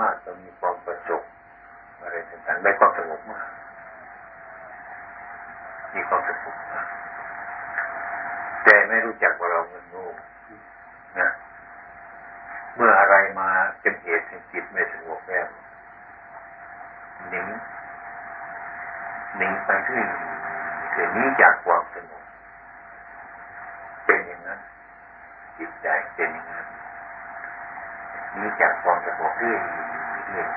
มากจะมีความประสบอะไรต่างๆได้ความสงบมากมีความสงบมากแต่ไม่รู้จักว่าเราเงินโง่นะเมื่ออะไรมาเป็นเหตุให้จิตไม่สงบแล้วหนีหนีไปที่คือนี้จากความสงบเป็นอย่างนั้นจิตใจเป็นอย่างนั้น นี้จากความสงบเรื่อยเรื่อย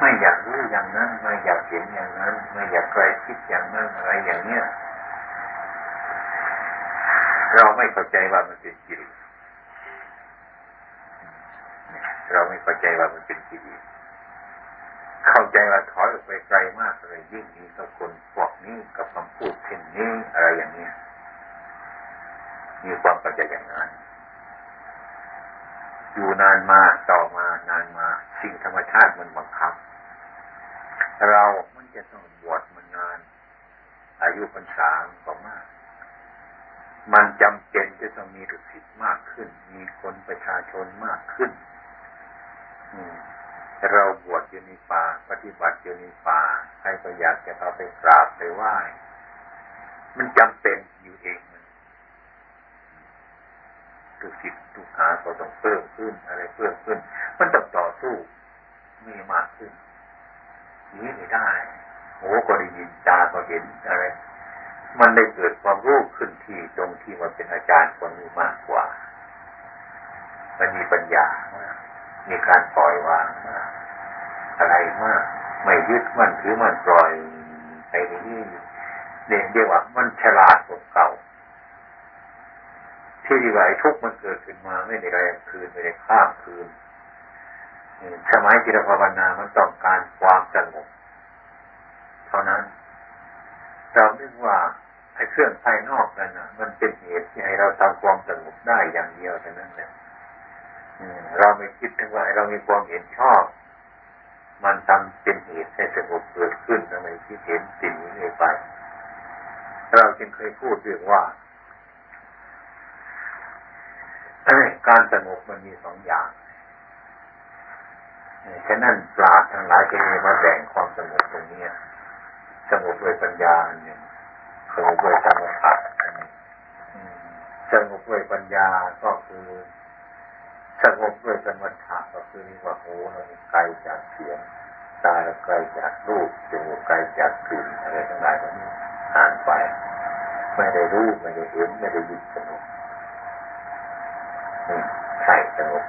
ไม่อยากรู้อย่างนั้นไม่อยากเห็นอย่างนั้นไม่อยากใกล้คิดอย่างนั้นอะไรอย่างเนี้ยเราไม่เข้าใจว่ามันเป็นกิเลสเราไม่เข้าใจว่ามันเป็นกิเลสเข้าใจว่าถอยออกไปไกลมากเลยยิ่งนี้กับคนพวกนี้กับคำพูดเช่นนี้อะไรอย่างเนี้ยมีความเข้าใจอย่างนั้น อยู่นานมาต่อมานานมา สิ่งธรรมชาติมันบังคับ เรามันจะต้องบวชมันนาน อายุพรรษาก็มาก มันจำเป็นจะต้องมีดุสิตมากขึ้น มีคนประชาชนมากขึ้นเราบวชอยู่ในป่า ปฏิบัติอยู่ในป่า ใครก็อยากจะเอาไปกราบไปไหว้ มันจำเป็นอยู่เอง ตุสิทธิ์ตุหาก็ต้องเพิ่มขึ้นอะไรเพิ่มขึ้น มันต้องต่อสู้มีมากขึ้นนี้ไม่ได้โอ้ก็ได้ยินตาก็เห็นอะไร มันได้เกิดความรู้ขึ้นที่ตรงที่มันเป็นอาจารย์คนนี้มากกว่า มันมีปัญญามากมีการปล่อยวางมากอะไรมาก ไม่ยึดมันถือมันปล่อยไปนี่เรียกเรียกว่ามันฉลาดกว่าเก่า ที่ดีว่ไอ้ทุกมันเกิดขึ้นมาไม่ได้แรงคืนไม่ได้ข้ามคืนสมัยจิตภาวนามันต้องการความสงบเท่านั้น เราคิดว่าไอ้เครื่องภายนอกนั่นนะมันเป็นเหตุที่ให้เราทำความสงบได้อย่างเดียวเท่านั้นแหละเราไม่คิดถึงว่าเรามีความเห็นชอบ มันทำเป็นเหตุให้สงบเกิดขึ้นทำไมคิดเห็นสิ่งนี้ไป เราจึงเคยพูดเรื่องว่า การสงบมันมีสองอย่างฉะนั้นปราดทั้งหลายจะมีมาแบ่งความสงบตรงนี้สงบด้วยปัญญาหนึ่งสงบด้วยสมาธิอันนี้สงบด้วยปัญญาก็คือสงบด้วยสมถะก็คือว่าโอ้เราไกลจากเสียงตาเราไกลจากรูปจมูกไกลจากกลิ่นอะไรทั้งหลายตรงนี้อ่านไป ไม่ได้รู้ไม่ได้เห็นไม่ได้ยินสงบ ใช่สงบ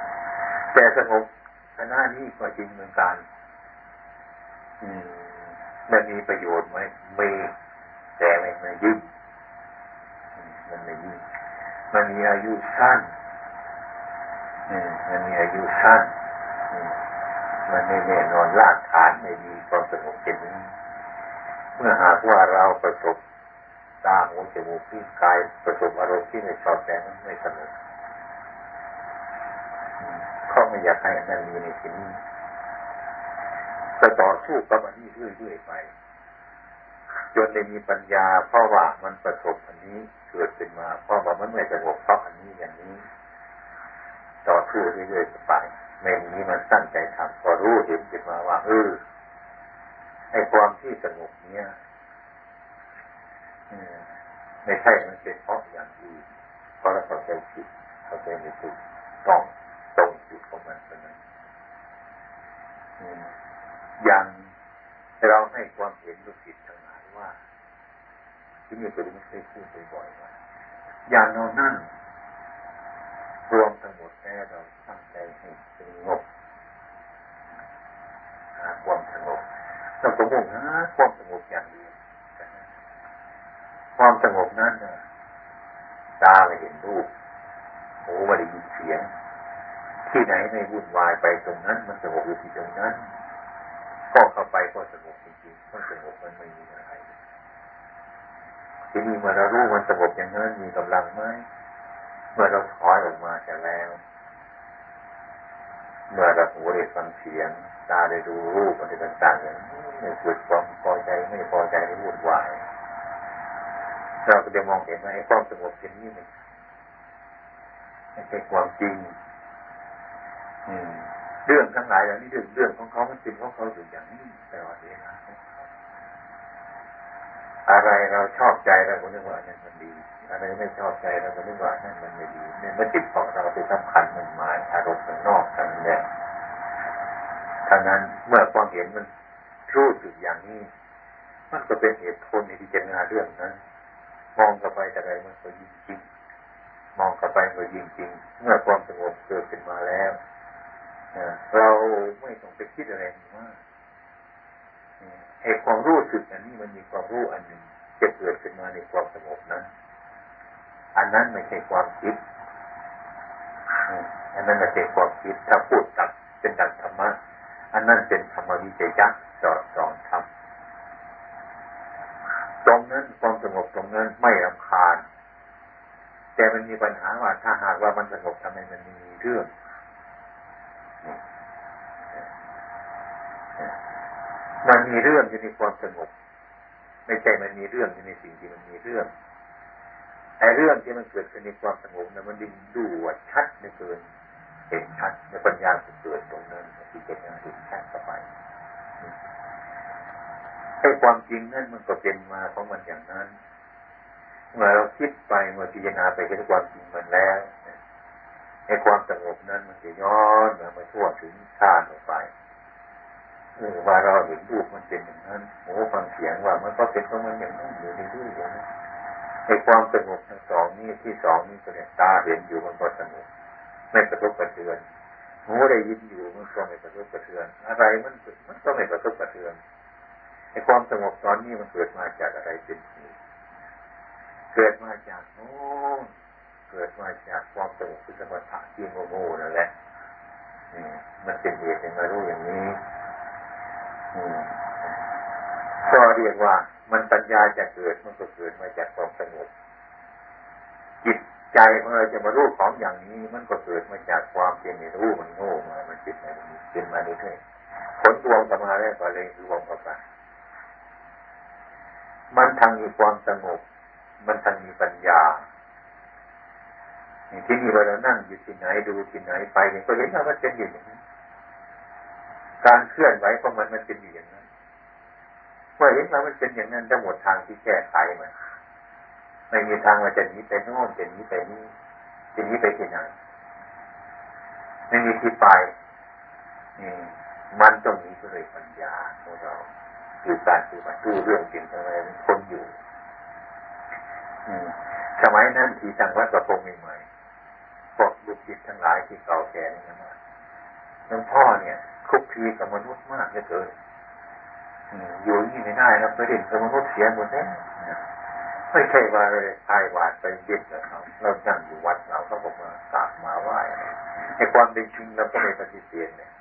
แต่สงบคณะนี้ก็จริงเหมือนกันมันมีประโยชน์ไหมมีแต่ไม่ไม่ยิ่งมันไม่ยิ่งมันมีอายุสั้นมันมีอายุสั้นมันไม่แน่นอนรากฐานไม่ดีความสงบเป็นนี้ เมื่อหากว่าเราประสบตาหูจมูกที่กายประสบอารมณ์ที่ไม่ชอบแต่นั้นไม่สงบ เขาไม่อยากให้อันนั้นมีในที่นี้จะต่อสู้กับอันนี้เรื่อยๆไป จนได้มีปัญญา เพราะว่ามันประสบอันนี้เกิดขึ้นมา เพราะว่ามันไม่สงบเพราะอันนี้อย่างนี้ ต่อสู้เรื่อยๆไปไม่มีมันตั้งใจทำพอรู้เห็นขึ้นมาว่าเออไอความที่สงบเนี้ยไม่ใช่มันเป็นเพราะอย่างอื่นเพราะเราเข้าใจผิดเข้าใจไม่ถูกต้อง จุดของมันเป็นนั้นอย่างเราให้ความเห็นลูกศิษย์ทั้งหลายว่า ที่นี่ตัวนี้ไม่เคยพูดบ่อยๆว่าอย่างเรานั่งรวมทั้งหมดแค่เราตั้งใจให้สงบหาความสงบเราสงบนะความสงบอย่างเดียวความสงบนั้นตาไม่เห็นรูปหูไม่ได้ยินเสียง ที่ไหนไม่วุ่นวายไปตรงนั้น มันสงบอยู่ที่ตรงนั้น ก็เข้าไปก็สงบจริงๆมันสงบมันไม่มีอะไรที่นี่เมื่อเรารู้มันสงบอย่างนั้นมีกำลังไหมเมื่อเราถอยออกมาจะแล้ว เมื่อเราหูได้ฟังเสียง ตาได้ดูรูปอะไรต่างๆอย่างนี้ม่เกิดความพอใจไม่พอใจวุ่นวายเราก็จะมองเห็นว่าไอ้ความสงบเช่นนี้ไม่ใช่ความจริง เรื่องทั้งหลายเหล่านี้เรื่องเรื่องของเขามันเป็นของเขาอยู่อย่างนี้ตลอดเวลาอะไรเราชอบใจเราก็นึกว่านั่นมันดี อะไรไม่ชอบใจเราก็นึกว่านั่นมันไม่ดีเนี่ยมันจิตของเราไปสำคัญมันหมายอารมณ์ข้างนอกทั้งนี้ทางนั้นเมื่อความเห็นมันรู้สึกอย่างนี้ มันก็เป็นเหตุผลในที่จะงานเรื่องนั้น มองกลับไปอะไรมันก็ยิ่งจริง มองกลับไปก็ยิ่งจริง เมื่อความสงบเกิดขึ้นมาแล้ว เราไม่ต้องไปคิดอะไรมากไอ้ความรู้สึกอันนี้มันมีความรู้อันหนึ่งจะเกิดขึ้นมาในความสงบนั้นอันนั้นไม่ใช่ความคิด อันนั้นไม่ใช่ความคิด ถ้าพูดกับเป็นดังธรรมะ อันนั้นเป็นธรรมวิจยักษ์จอดจองธรรมตรงนั้นความสงบตรงนั้นไม่รำคาญ แต่มันมีปัญหาว่าถ้าหากว่ามันสงบทำไมมันมีเรื่อง มันมีเรื่องอยู่ในความสงบไม่ใช่มันมีเรื่องอยู่ในสิ่งที่มันมีเรื่องไอ้เรื่องที่มันเกิดขึ้นในความสงบนั้นมันดิ้นดูว่าชัดในเกินเห็นชัดในปัญญาเกิดตรงนั้นที่เป็นอย่างที่ชัดต่อไปไอ้ความจริงนั่นมันก็เป็นมาของมันอย่างนั้น เมื่อเราคิดไปเมื่อพิจารณาไปเห็นความจริงมันแล้ว ไอ้ความสงบนั้นมันจะย้อนมาทั่วถึงชาติไปเออว่าเราเห็นรูปมันเป็นอย่างนั้นโอ้ฟังเสียงว่ามันก็เป็นของมันอย่างนั้นอยู่ในรูปอย่างนั้นในความสงบทั้งสองนี้ที่สองนี้ก็เนี่ยตาเห็นอยู่มันก็สงบไม่กระทบกระเทือนหูได้ยินอยู่มันก็ไม่กระทบกระเทือน อะไรมันมันก็ไม่กระทบกระเทือนในความสงบตอนนี้มันเกิดมาจากอะไรเป็นเหตุเกิดมาจากโน้ เกิดมาจากความสงบคือสมถะที่โง่ๆนั่นแหละมันเป็นเหตุให้มารู้อย่างนี้ก็เรียกว่ามันปัญญาจะเกิดมันก็เกิดมาจากความสงบจิตใจของเราจะมารู้ของอย่างนี้ มันก็เกิดมาจากความเป็นไม่รู้มันโง่มา มันจิตมันเป็นมาเรื่อยๆผลรวมกันมาแล้วก็เลยรวมกันไปมันทางมีความสงบ มันทางมีปัญญา ที่นี่เรานั่งอยู่ที่ไหนดูที่ไหนไปเนี่ยก็เห็นว่ามันเป็นอย่างนี้การเคลื่อนไหวของมันมันเป็นอย่างนั้นเมื่อเห็นว่ามันเป็นอย่างนั้นจะหมดทางที่แก้ไขมันไม่มีทางว่าจะหนีไปโน่นจะหนีไปนี่จะหนีไปที่ไหนไม่มีที่ไปนี่มันต้องมีด้วยปัญญาของเราคือการคือมาดูเรื่องจริงอะไรคนอยู่สมัยนั้นที่จังวัดประพงใหม่ ลูกศิษย์ทั้งหลายที่เก่าแก่นี่นะหลวงพ่อเนี่ยคุกคีกับมนุษย์มากเลยเกินอยู่นี่ไม่ได้แล้วไปเด่นกับมนุษย์เสียหมดแล้วไม่ใช่ว่าเลยทายหวาดไปเย็ดกับเขาเรานั่งอยู่วัดเราเขาบอกมากราบมาไหว้ในความเป็นจริงเราก็ไม่ปฏิเสธเนี่ย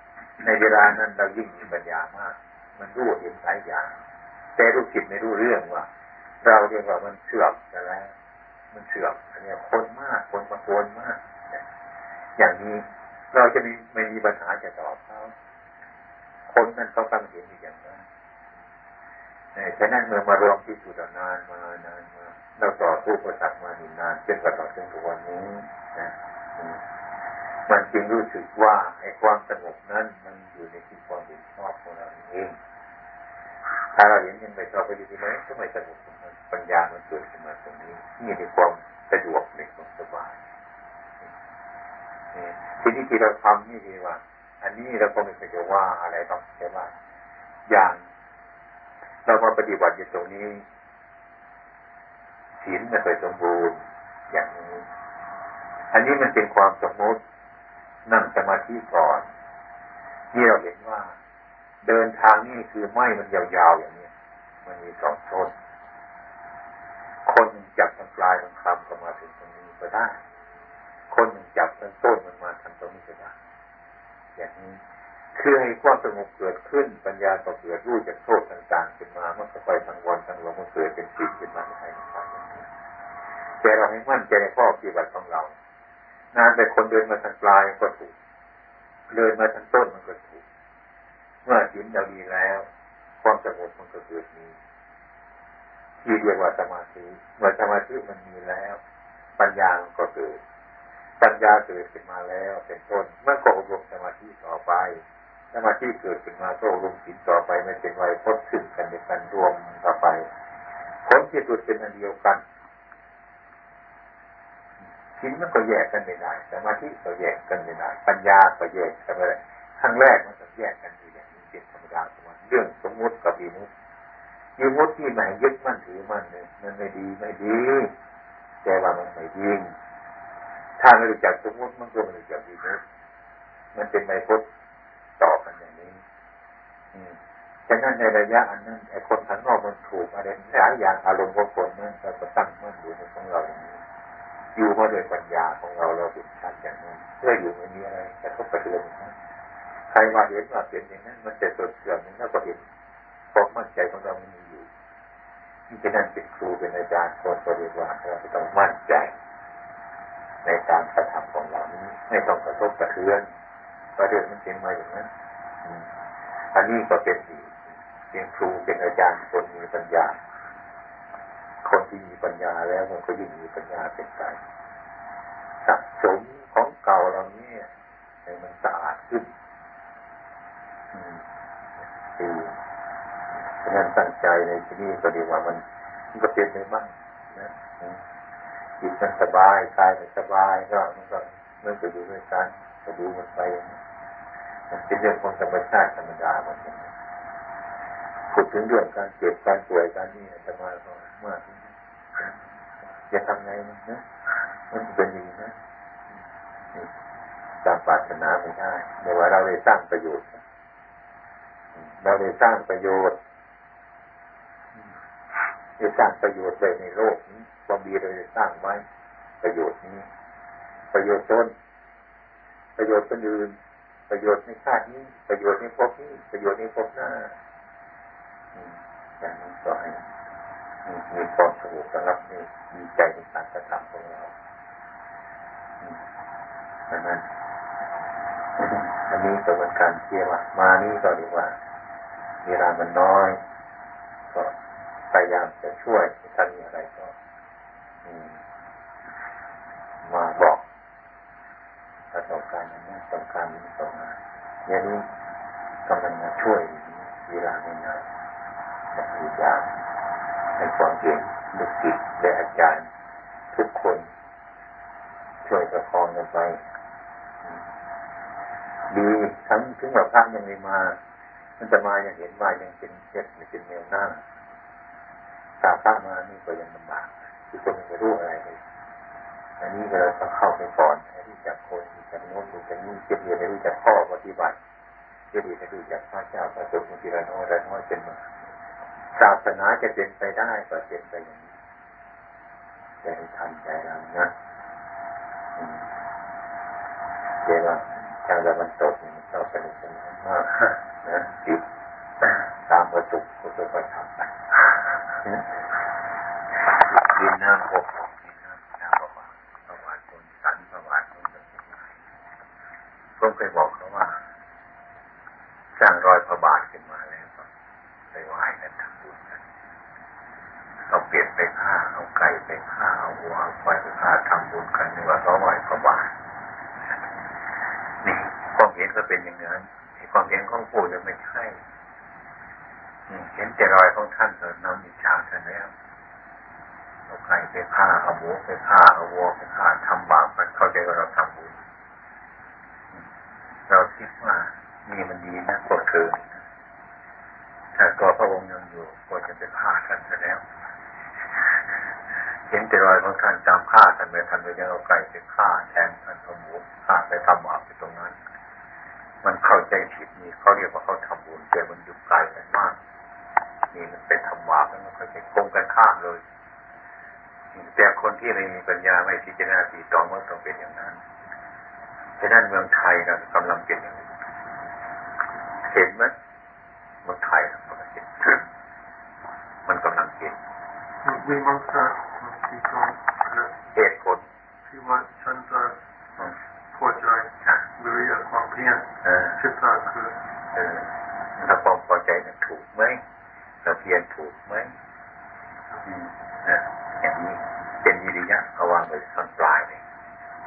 ในเวลานั้นเรายิ่งมีปัญญามาก มันรู้เห็นหลายอย่าง แต่รู้จิตไม่รู้เรื่องว่า เราเรียกว่ามันเสื่อมแล้วมันเสื่อมอันนี้คนมากคนประโคนมาก อย่างนี้เราจะมีไม่มีปัญหาจะตอบเขาคนนั้นเขาตั้งเห็นอย่างนั้นฉะนั้นเมื่อมารวมที่สุดนานมานานมาเราต่อสู้ประสักมาหนานจนกระทั่งถึงวันนี้นะมันจึงรู้สึกว่าไอ้ความสงบนั้นมันอยู่ในที่ความเห็นชอบของเราเองถ้าเราเห็นยังไงชอบไปอยู่ที่ไหนก็ไม่สงบปัญญามันเกิดขึ้นมาตรงนี้นี่ในความสะดวกในความสบาย ทีนี้ที่เราทำนี่คือว่า อันนี้เราก็ไม่เคยจะว่าอะไรต้องใช่ไหมอย่างเรามาปฏิบัติอยู่ตรงนี้ศีลไม่เคยสมบูรณ์อย่างนี้ อันนี้มันเป็นความสมมตินั่งสมาธิก่อนนี่เราเห็นว่า เดินทางนี่คือไม้มันยาวๆอย่างนี้มันมีสองต้นคนจับทางปลายทางคำก็มาถึงตรงนี้ก็ได้ จับทางต้นมันมาทางตรงนี้ก็ได้อย่างนี้คือให้ความสงบเกิดขึ้นปัญญาก็เกิดรู้จากโทษต่างๆขึ้นมามันก็ไปทางวันทางลมมันเกิดเป็นจิตขึ้นมาในใจแต่เราให้มั่นใจในข้อปฏิบัติของเรานานแต่คนเดินมาทางปลายก็ถูก เดินมาทางต้นมันก็ถูก เมื่อจิตเราดีแล้ว ความสงบมันก็เกิดมีที่เรียกว่าสมาธิเมื่อสมาธิมันมีแล้ว ปัญญาก็เกิด ปัญญาเกิดขึ้นมาแล้วเป็นต้นเมื่อก็อบรมสมาธิต่อไป สมาธิเกิดขึ้นมาก็ลงสินต่อไปไม่เป็นไรพดขึ้นกันในการรวมต่อไปผลที่สุดเป็นอันเดียวกันสินมันก็แยกกันไม่ได้สมาธิก็แยกกันไม่ได้ปัญญาก็แยกกันไม่ได้ครั้งแรกมันก็แยกกันอยู่อย่างนี้เป็นธรรมดาของมันเรื่องสมมุติกับวิมุตวิมุตที่ไหนยึดมั่นถือมั่นเนี่ยมันไม่ดีไม่ดีแต่ว่ามันไม่ยิง ถ้าไม่รู้จักสมมุติมันก็ไม่รู้จักวิมุตมันเป็นไมพุทต่อกันอย่างนี้ฉะนั้นในระยะอันนั้นไอ้คนข้างนอกมันถูกอะไรหลายอย่างอารมณ์ของคนนั้นเราก็ตั้งมั่นอยู่ในของเราอย่างนี้อยู่มาโดยปัญญาของเราเราเห็นชัดอย่างนั้เพื่ออยู่ไม่มีอะไรแต่ก็กระเทือนนะใครมาเห็นว่าเป็นอย่างนั้นมันจะสดเสื่อมนั้นก็เห็นความมั่นใจของเราไม่มีอยู่ที่ฉะนั้นเป็นครูเป็นอาจารย์คนปฏิบัติเราต้องมั่นใจ ในการกระทำของเรานี้ไม่ต้องกระทบกระเทือนประเด็นมันเป็นมาอย่างนั้นอันนี้ก็เป็นอีกเป็นครูเป็นอาจารย์คนมีปัญญา คนที่มีปัญญาแล้วมันก็ยิ่งมีปัญญาเป็นไปสะสมของเก่าเรานี้ให้มันสะอาดขึ้นคือฉะนั้นตั้งใจในที่นี้ก็ดีว่ามันมันก็เป็นไปบ้างนะ จิตมันสบายกายมันสบายก็มันก็มันก็อยู่ด้วยกันก็ดูมันไปมันเป็นเรื่องของธรรมชาติธรรมดาหมันพูดถึงเรื่องการเจ็บการป่วยการนี่จะมาก็มากจะทำไงนะมันเป็นอย่างนี้นะตามปรารถนาไม่ได้แต่ว่าเราได้สร้างประโยชน์ เราได้สร้างประโยชน์ได้สร้างประโยชน์เลยในโลกนี้ ความดีเราสร้างไว้ประโยชน์นี้ ประโยชน์ตนประโยชน์คนอื่น ประโยชน์ในชาตินี้ ประโยชน์ในภพนี้ ประโยชน์ในภพหน้าอย่างนี้ก็ให้มีความสงบระงับนี่มีใจในการกระทำของเราดังนั้นอันนี้ก็เป็นการเที่ยวมานี่ก็เรีกว่า เวลามันน้อย ก็พยายามจะช่วยถ้ามีอะไรก็ มาบอกถ้าต้องการอย่างนี้ต้องการนี้ต้องมาอย่างนี้กำลังมาช่วยเวลาไม่นานจะพยายาให้ความเก่งลูกศิษย์และอาจารย์ ทุกคน ช่วยประคองกันไปดีทั้งถึงว่าพระยังไม่มา มันจะมายังเห็นว่ายังเป็นเจ็ดเป็นแนวหน้าตาพระมานี่ก็ยังลำบาก คือคนไม่รู้อะไรเลยอันนี้เราต้องเข้าไปก่อนให้รู้จักคนรู้จักโน้นรู้จักนี่เจ็บเรียนรู้จักข้อปฏิบัติเจ็บเรียนรู้จักพระเจ้าพระสงฆ์ทีละน้อยละน้อยเป็นมาศาสนาจะเป็นไปได้ก็เป็นไปอย่างนี้ใจทันใจเรานะเดี๋ยวทางตะวันตกมันชอบสนุกสนานมากนะจิตตามประตุกก็จะไปทำไป ดินน้ำอกดินน้ำน้ำประวัติประวัติคนสันประวัติคนเป็นยังไงผมเคยบอกเขาว่าสร้างรอยพระบาทขึ้นมาแล้วก็ไปไหว้กันทำบุญกันเอาเปลี่ยนไปฆ่าเอาไก่ไปฆ่าเอาวัวควายไปฆ่าทำบุญกันนี่ว่าเขาไหว้พระบาทนี่ความเห็นก็เป็นอย่างนั้นความเห็นของผู้ยังไม่ใช่เห็นแต่รอยของท่านเถิดนำอิจฉาท่านแล้ว เอาไก่ไปฆ่าเอาหมูไปฆ่าเอาวัวไปฆ่าทำบาปมันเข้าใจว่าเราทำบุญเราคิดว่านี่มันดีนะกดคือถ้าตัวพระองค์ยังอยู่ก็จะไปฆ่าท่านซะแล้ว เห็นแต่รอยของท่านจำฆ่าท่านไปท่านไปยังเอาไก่ไปฆ่าแทนท่านเอาหมูฆ่าไปทำบาปไปตรงนั้น มันเข้าใจผิดนี่เขาเรียกว่าเขาทำบุญแต่มันอยู่ไกลกันมากนี่มันเป็นธรรมะมันไม่ค่อยจะคงกันข้ามเลย แต่คนที่ไม่มีปัญญาไม่พิจารณาตีตองว่าต้องเป็นอย่างนั้นฉะนั้นเมืองไทยเรากำลังเป็นอย่างนี้เห็นไหมเมืองไทยมันกำลังเป็นมันกำลังเป็นมีมังสะที่ตรงเหตุผลที่ว่าฉันจะพอใจวิริยะความเพียรชิตตาคือถ้าความพอใจนั้นถูกไหมเราเพียรถูกไหม อย่างนี้เป็นวิริยะเอาวางไว้ตอนปลายเลย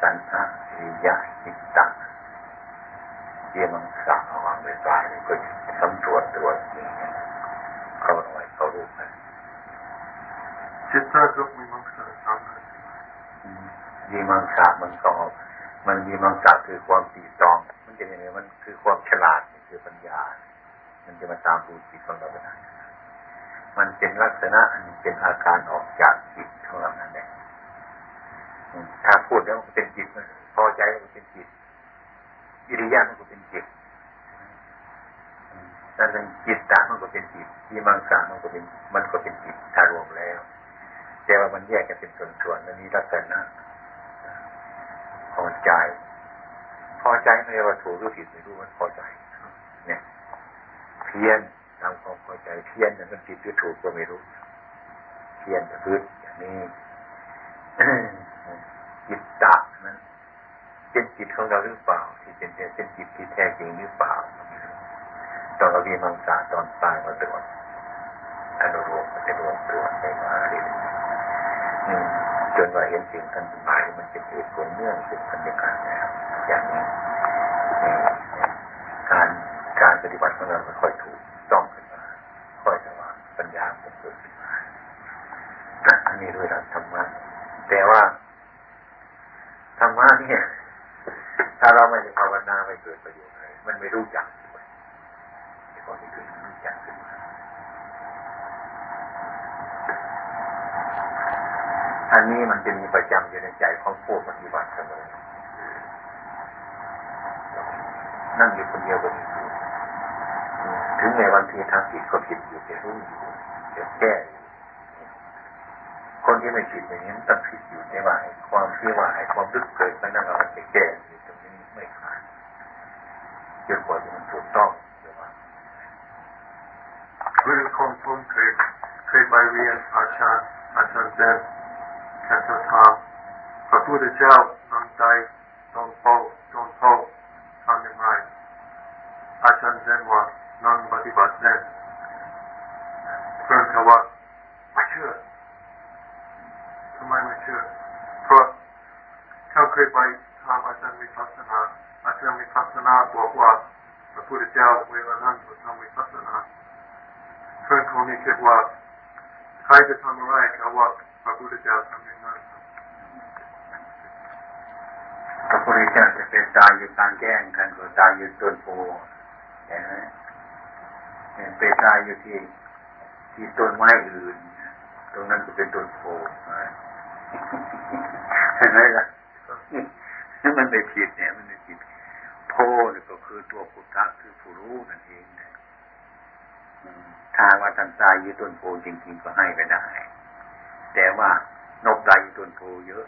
สันทะวิริยะจิตตะเยี่ยมังสาเอาวางไปตายก็สำรวจตรวจนี่เขาหน่อยเขารู้ไหมจิตตากับมีมังสาสามมีมังสามันก็มันมีมังสาคือความตีตอง มันจะยังไงมันคือความฉลาดคือปัญญา มันจะมาตามดูจิตของเราได้ มันเป็นลักษณะอันเป็นอาการออกจากจิตของเรานั่นเองถ้าพูดแล้วมันเป็นจิตพอใจมันเป็นจิตอิริยามันก็เป็นจิตนั่นเป็นจิตตามันก็เป็นจิตที่มังสามันก็เป็นมันก็เป็นจิตถ้ารวมแล้ว แต่ว่ามันแยกกันเป็นส่วนๆนั่นนี่ลักษณะพอใจ พอใจไม่ว่าถูกหรือผิดไม่รู้มันพอใจ เนี่ย เพียน ตามความพอใจเพียนมันผิดหรือถูกก็ไม่รู้เพียนพื้นอย่างนี้จิตตะนั้นเป็นจิตของเราหรือเปล่า ที่เป็นเป็นจิตที่แท้จริงหรือเปล่าตอนเราเรียนมังสาตอนตายมาตรวจอนุรวมมันจะรวมตรวจไปมาเรื่อยจนว่าเห็นสิ่งทั้งหลายมันเป็นเหตุผลเนื่องเป็นบรรยากาศแล้วอย่างนี้การการปฏิบัติของเราค่อยถูกต้องขึ้นมาค่อยจะว่าปั ญาผมเกิดขึ้นมาอันนี้ด้วยหลักธรรมะแต่ว่าธรรมะเนี่ย ถ้าเราไม่ได้ภาวนาไม่เกิดประโยชน์เลยมันไม่รู้จักด้วยข้อนี้คือรู้จักขึ้นมาอันนี้มันจะมีประจำอยู่ในใจของผู้ปฏิบัติเสมอนั่งอยู่คนเดียวก็มี ถึงในวันที่ทางผิดก็ผิดอยู่จะรู้อยู่จะแก้คนที่ไม่ผิดอย่างนี้ต้องผิดอยู่ในว่าความที่ว่าความลึกเกิดไปนั่นเราจะแก้ตรงนี้ไม่ขาดจนกว่าจะมันถูกต้องเดี๋ยวว่าคือคนคนเคยเคยไปเรียนอาจารย์อาจารย์เซนค่จะทำพระพุทธเจ้านั่งใจตรงโพตรงโพทำยังไงอาจารย์เซนว่านั่งปฏิบัติเน่เพื่อนเขาว่าไม่เชื่อทำไมไม่เชื่อเพราะเขาเค ยไปทำอาจารย์มีพัฒนา อาจารย์มีพัฒนาบอกว่าพระพุทธเจ้าเวลานั่งทำมีพัฒนาเพื่อนคนนี้คิดว่าใครจะทำอะไรเขาว่าพระพุทธเจ้าทำอย่างนั้นพระพุทธเจ้าจะเป็นตายอยู่กลารแก้งกันก็ตายอยู่ต้นโพเห็นไหมเป็นตายอยู่ที่ที่ต้นไม้อื่น ตรงนั้นก็เป็นต้นโพเห็นไหมล่ะ นั่นมันไม่ผิดเนี่ยมันไม่ผิดโพนี่ก็คือตัวพุทธะคือผู้รู้นั่นเองนะถ้าว่าท่านตายอยู่ต้นโพจริงๆก็ให้ไปได้ แต่ว่านกตายอยู่ต้นโพเยอะ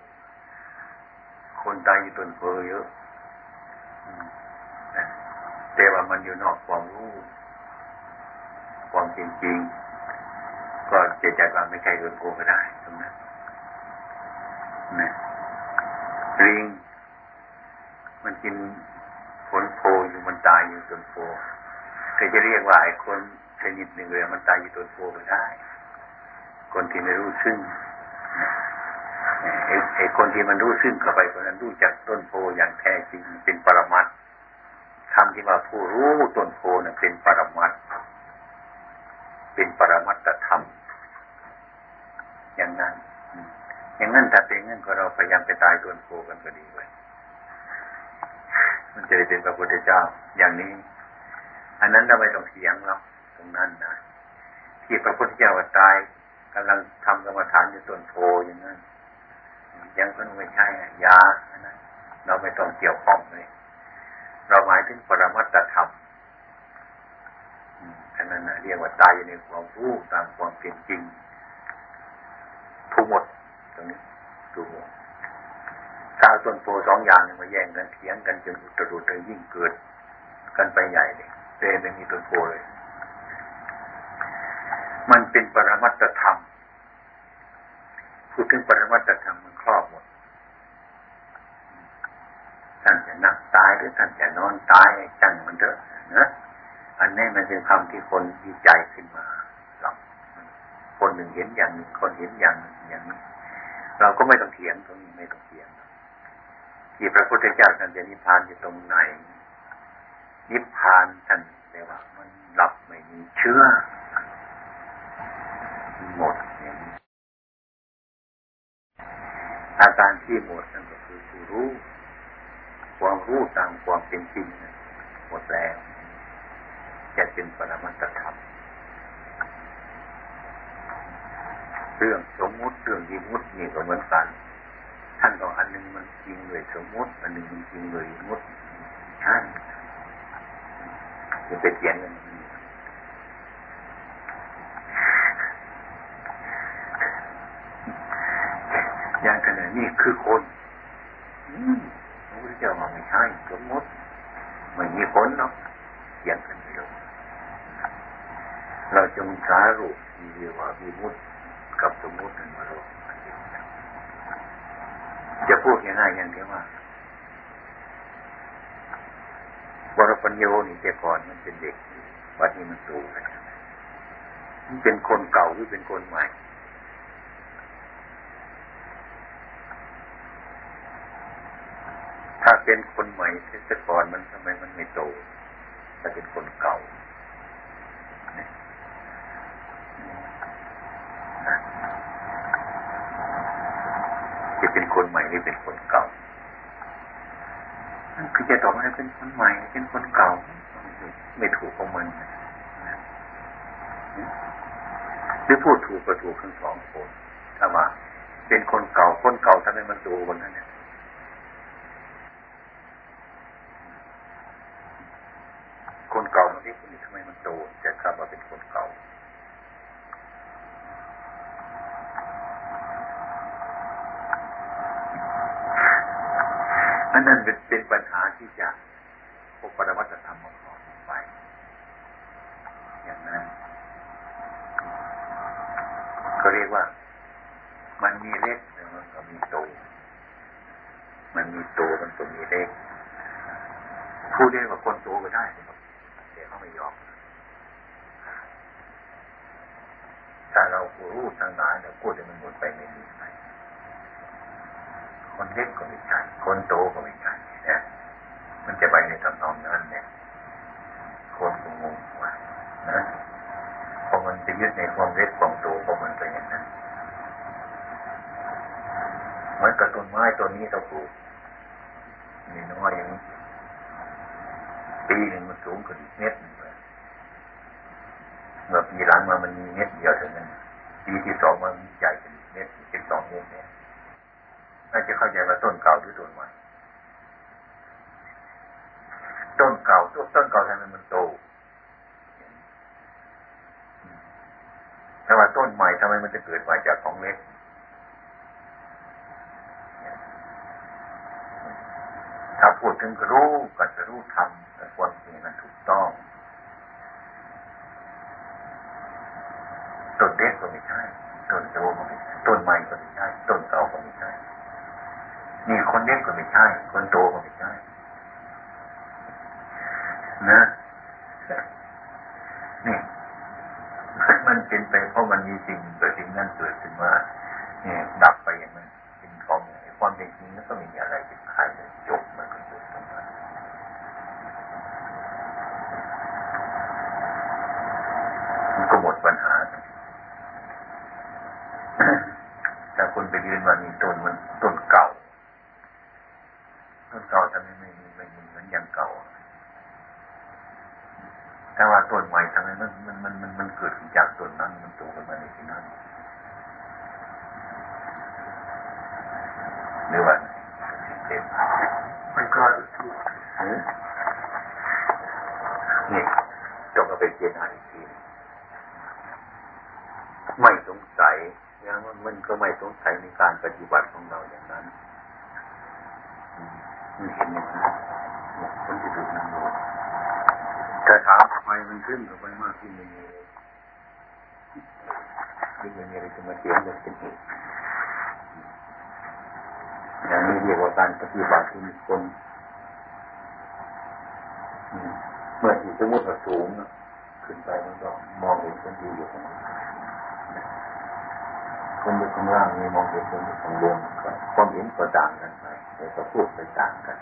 คนตายอยู่ต้นโพเยอะแต่ว่ามันอยู่นอกความรู้ความจริงๆก็เจะจัดว่าไม่ใช่ต้นโพก็ได้ตรงนั้นนะลิง มันกินผลโพอยู่มันตายอยู่ต้นโพก็จะเรียกว่าไอ้คนชนิดหนึ่งเลยมันตายอยู่ต้นโพไม่ได้ คนที่ไม่รู้ซึ่งไอ้คนที่มันรู้ซึ่งเข้าไปคนนั้นรู้จักต้นโพอย่างแท้จริงเป็นปรมัตคำที่ว่าผู้รู้ต้นโพนั่นเป็นปรมัตเป็นปรมัตธรรม อย่างนั้น อย่างนั้นถ้าเป็นงั้นก็เราพยายามไปตายต้นโพกันก็ดีไว้ มันจะได้เป็นพระพุทธเจ้าอย่างนี้ อันนั้นเราไม่ต้องเถียงเราตรงนั้นนะที่พระพุทธเจ้าตายกำลังทำกรรมฐานอยู่ต้นโพอย่างนั้นยังก็ไม่ใช่ยาอันนั้นเราไม่ต้องเกี่ยวข้องเลยเราหมายถึงปรมัตธรรมอันนั้นเรียกว่าตายอยู่ในความรู้ตามความเป็นจริงทุกหมดตรงนี้ดู ถ้าต้นโพสองอย่างมาแย่งกันเถียงกันจนอุตรุดเลยยิ่งเกิดกันไปใหญ่เลยเตไม่มีต้นโพเลย มันเป็นปรมัตธรรมพูดถึงปรมัตธรรมมันครอบหมดท่านจะนั่งตายหรือท่านจะนอนตายจังมันเถอะนะอันนี้มันเป็นคำที่คนดีใจขึ้นมาหรอกคนหนึ่งเห็นอย่างหนึ่งคนเห็นอย่างหนึ่งอย่างนี้เราก็ไม่ต้องเถียงตรงนี้ไม่ต้องเถียง ที่พระพุทธเจ้าท่านจะนิพพานอยู่ตรงไหน นิพพานท่านแต่ว่า มันดับไม่มีเชื้อหมดเนี่ยอาการที่หมดนั่นก็คือผู้รู้ ความรู้ตามความเป็นจริงหมดแล้วจะเป็นปรมัตธรรมเรื่องสมมุติเรื่องยิมุตินี่ก็เหมือนกัน ท่านบอกอันหนึ่งมันจริงเลยสมมุติ อันหนึ่งมันจริงเลยยิมุติใช่จะไปเถียงกันอย่างกันเลยนี่คือคนพระพุทธเจ้ามาไม่ใช่สมมติไม่มีคนเนาะเถียงกันเดียวเราจงสารุที่เรียกว่าวิมุตกับสมมติมาโลก จะพูดง่ายๆอย่างเดียวว่าบรปัญโยนี่แต่ก่อนมันเป็นเด็กวันนี้มันโตแล้วมันเป็นคนเก่าหรือเป็นคนใหม่ถ้าเป็นคนใหม่แต่ก่อนมันทำไมมันไม่โตถ้าเป็นคนเก่าจะเป็นคน ใหม่หรือเป็นคนเก่าคือจะตอบว่าเป็นคนใหม่ เป็นคนเก่า ไม่ถูกของมันหรือพูดถูกก็ถูกทั้งสองคนถ้าว่าเป็นคนเก่าคนเก่าทำไมมันโตคนนั้นเนี่ยคนเก่าตรงนี้คนนี้ทำไมมันโตจะคำว่าเป็นคนเก่า อันนั้นเป็นปัญหาที่จะพบปรมัตธรรมของเราไป อย่างนั้นก็เรียกว่า มันมีเล็กแต่มันก็มีโต มันมีโตมันก็มีเล็กพูดได้ว่าคนโตก็ได้แต่เขาไม่ยอมถ้าเรารู้ทั้งหลายเราพูดให้มันหมดไปไม่มีไคนเล็กก็ไม่ใช่คนโตก็ไม่ใช่เนี่ยมันจะไปในทำนองนั้นเนี่ยคนก็งงว่านะพอมันไปยึดในความเล็กความโตของมันไปอย่างนั้นเหมือนกับต้นไม้ต้นนี้เราปลูกนี่น้อยอย่างนี้ปีหนึ่งมันสูงขึ้นเม็ดหนึ่งเลยเมื่อปีหลังมามันมีเม็ดเดียวเท่านั้นปีที่สองมันใหญ่เป็นเม็ดเป็นสองเม็ดเนี่ย น่าจะเข้าใจว่าต้นเก่าหรือต้นใหม่ต้นเก่าต้นต้นเก่าทำไมมันโตแต่ว่าต้นใหม่ทำไมมันจะเกิดมาจากของเล็กถ้าพูดถึงรู้ก็จะรู้ทำแต่ความจริงมันถูกต้องต้นเล็กก็ไม่ใช่ต้นโตก็ไม่ใช่ต้นใหม่ก็ไม่ใช่ต้นเก่าก็ไม่ นี่คนเล็กก็ไม่ใช่ คนโตก็ไม่ใช่ นะนี่มันเป็นไปเพราะมันมีสิ่งเกิดสิ่งนั้นเกิดขึ้นมาเนี่ยดับไปอย่างนั้นเป็นของความเป็นจริงแล้วก็ไม่มีอะไรเป็นใครเลยจบมันก็จบตรงนั้นมันก็หมดปัญหาถ้าคนไปยืนว่ามีต้นมันต้นเก่า ต้นเก่าทำไมไม่มีไม่มีเหมือนอย่างเก่า แต่ว่าต้นใหม่ทำไมมันมันมันมันมันเกิดจากต้นนั้น มันโตขึ้นมาในที่นั้นหรือว่าเต็ม มันก็ถูก นี่จงเอาไปเจนอ่านอีกทีไม่สงสัยยังมันก็ไม่สงสัยในการปฏิบัติของเราอย่างนั้นมันเห็นอย่างนั้นคนที่ดูนั่งดูแต่ถามทำไมมันขึ้นกับไปมากที่ไม่มีที่ไมาเสียงเลยเป็นเหตุอย่างนี้เรียกว่าการปฏิบัติที่มีคนเมื่อที่สมมติว่าสูงขึ้นไปมันก็มองเห็นคนดีอยู่ตรงนั้คนอยู่ข้างล่างนี่มองเห็นคนอยู่ข้างบนความเห็นก็ต่างกันไปแต่ก็พูดไปต่างกัน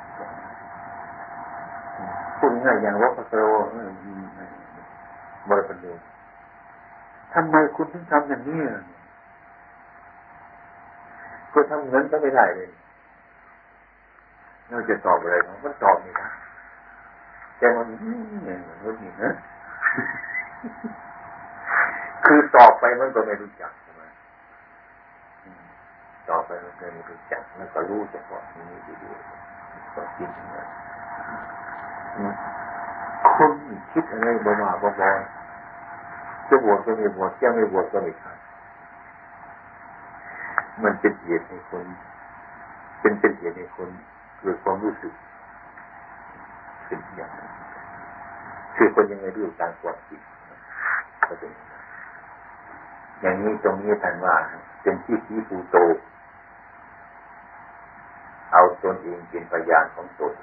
พูดง่ายอย่างว่าพระโสบริบรทำไมคุณถึงทำอย่างนี้ ก็ทำเงินก็ไม่ได้เลยเราจะตอบอะไรมันตอบไม่ได้แต่มันเนี่ยมันนี่นะคือตอบไปมันก็ไม่รู้จักใช่ไหมต่อไปมันก็ไม่รู้จักแล้วก็รู้เฉพาะนี้ดีๆก็คิดนะคนคิดอะไรบ้าๆบ้าๆจะบวชก็ไม่บวชจะไม่บวชก็ไม่ทำ มันเป็นเหตุให้คน เป็นเป็นเหตุให้คนเกิดความรู้สึกเป็นอย่างนั้นคือคนยังไงรู้ตามความจริงก็เป็นอย่างนี้ตรงนี้ท่านว่า เป็นที่ที่ภูโต เอาตนเองเป็นพยานของตน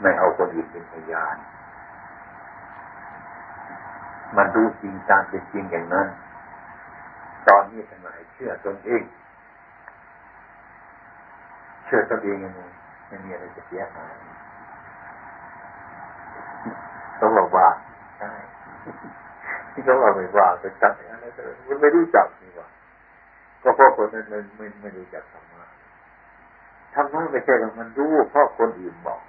ไม่เอาคนอื่นเป็นพยาน มันรู้จริงตามเป็นจริงอย่างนั้น นี้ท่านหมายเชื่อตนเอง เชื่อตนเองยังไงไม่มีอะไรจะเสียหายต้องบอกว่าใช่ที่เขาบอกไม่ว่าไปจับอะไรก็มันไม่รู้จักนี่ว่าก็เพราะคนนั้นมันไม่ไม่รู้จักธรรมะธรรมะไม่ใช่ว่ามันรู้เพราะคนอื่นบอก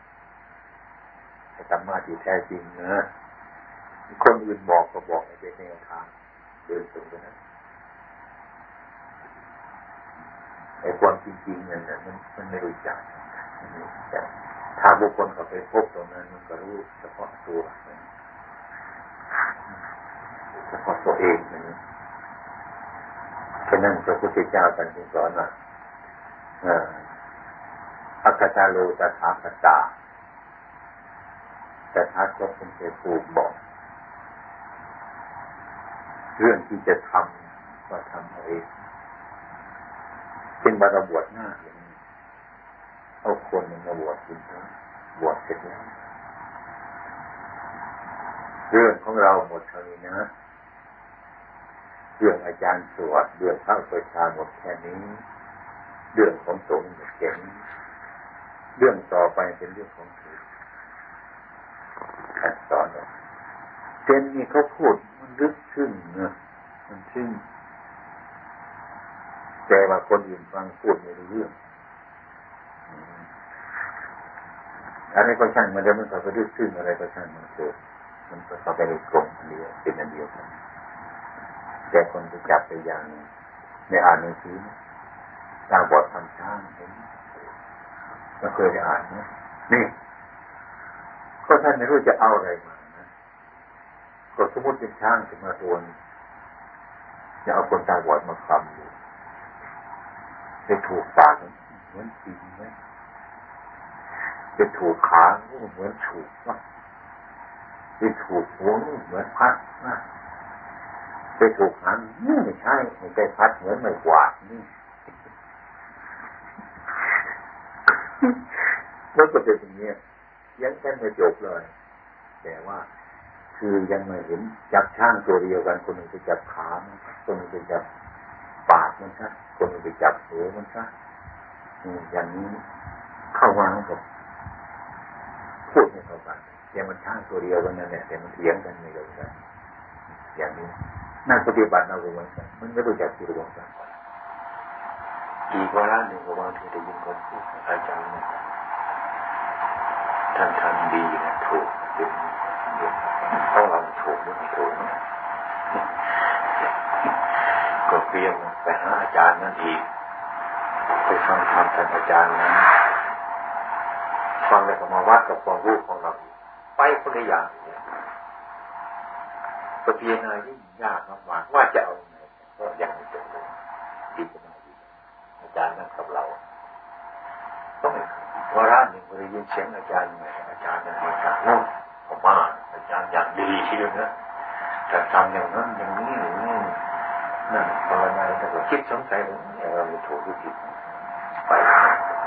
ธรรมะที่แท้จริงนะคนอื่นบอกก็บอกในเป็นแนวทางเดินตรงไปนั้น ไอ้ความจริงๆนั่นมันมันไม่รู้จักแต่ถ้าบุคคลเขาไปพบตรงนั้นมันก็รู้เฉพาะตัวเฉพาะตัวเองนะฉะนั้นพระพุทธเจ้าท่านจึงสอนว่าอัคตาโลตถาคตาแต่ถ้าก็เป็นเผู้บอก เรื่องที่จะทำก็ทำอาเอง เป็นบารบวชหน้าอย่างนี้เอาคนมาบวชคุณบวชเสร็จแล้วเรื่องของเราหมดเท่านี้นะเรื่องอาจารย์สวดเรื่องพระประชาหมดแค่นี้ เรื่องของสงฆ์หมดแค่นี้เรื่องต่อไปเป็นเรื่องของเธอขั้นตอนเจนนี่เขาพูดมันลึกซึ้งนะมันซึ้ง แต่ว่าคนอื่นฟังพูดไม่รู้เรื่องอะไรก็ช่างมันจะมันก็ไปลึกซึ้งอะไรก็ช่างมันเกิดมันก็เข้าไปในกลมอันเดียวเป็นอันเดียวกันแต่คนจะจับไปอย่างในอ่านหนังสือตาบอดทำช้างเห็นก็เคยได้อ่านนะนี่ก็ท่านไม่รู้จะเอาอะไรมานะก็สมมติเป็นช้างจะมาโดนจะเอาคนตาบอดมาคำอยู่ จะถูกปากเหมือนจริงไหมจะถูกขาเหมือนถูกว่าจะถูกหัวเหมือนพัดนะไปถูกหันไม่ใช่ไม่ใช่พัดเหมือนไม่กวาดนี่มันก็เป็นอย่างนี้ยังแค่ไม่จบเลย แต่ว่าคือยังไม่เห็นจับช่างตัวเดียวกัน คนหนึ่งไปจับขามันคนหนึ่งไปจับปาก มันซะคนไปจับหัวมันซะอย่างนี้เข้ามากับพูดไม่เข้ากันแต่มันช่างตัวเดียวกันนั่นแหละแต่มันเถียงกันไม่เข้ากันอย่างนี้นักปฏิบัติเราเหมือนกันมันไม่รู้จักที่รู้กันอีกวาระหนึ่งก็บางทีได้ยินคนพูดอาจารย์ท่านทำดีนะถูกเป็นต้องเราถูกไม่ถูก ก็เปลี่ยนไปหาอาจารย์นั่นอีก ไปฟังธรรมท่านอาจารย์นั้นฟังแล้วก็มาวัดกับความรู้ของเราไปคนละอย่างเนี่ยก็เพียงอะไรที่ยากมากว่าจะเอาไงก็ยังไม่จบเลยดีจะมาดีอาจารย์นั่งกับเราต้องวาระหนึ่งเรายินเสียงอาจารย์ไงอาจารย์นั่นมาจากโน่นออกมาอาจารย์อย่างดีทีเดียวนะแต่ทำอย่างนั้นอย่างนี้อย่างนี้ นั่นภาวนาแต่ก็คิดสงสัยว่าเราถูกหรือผิดไป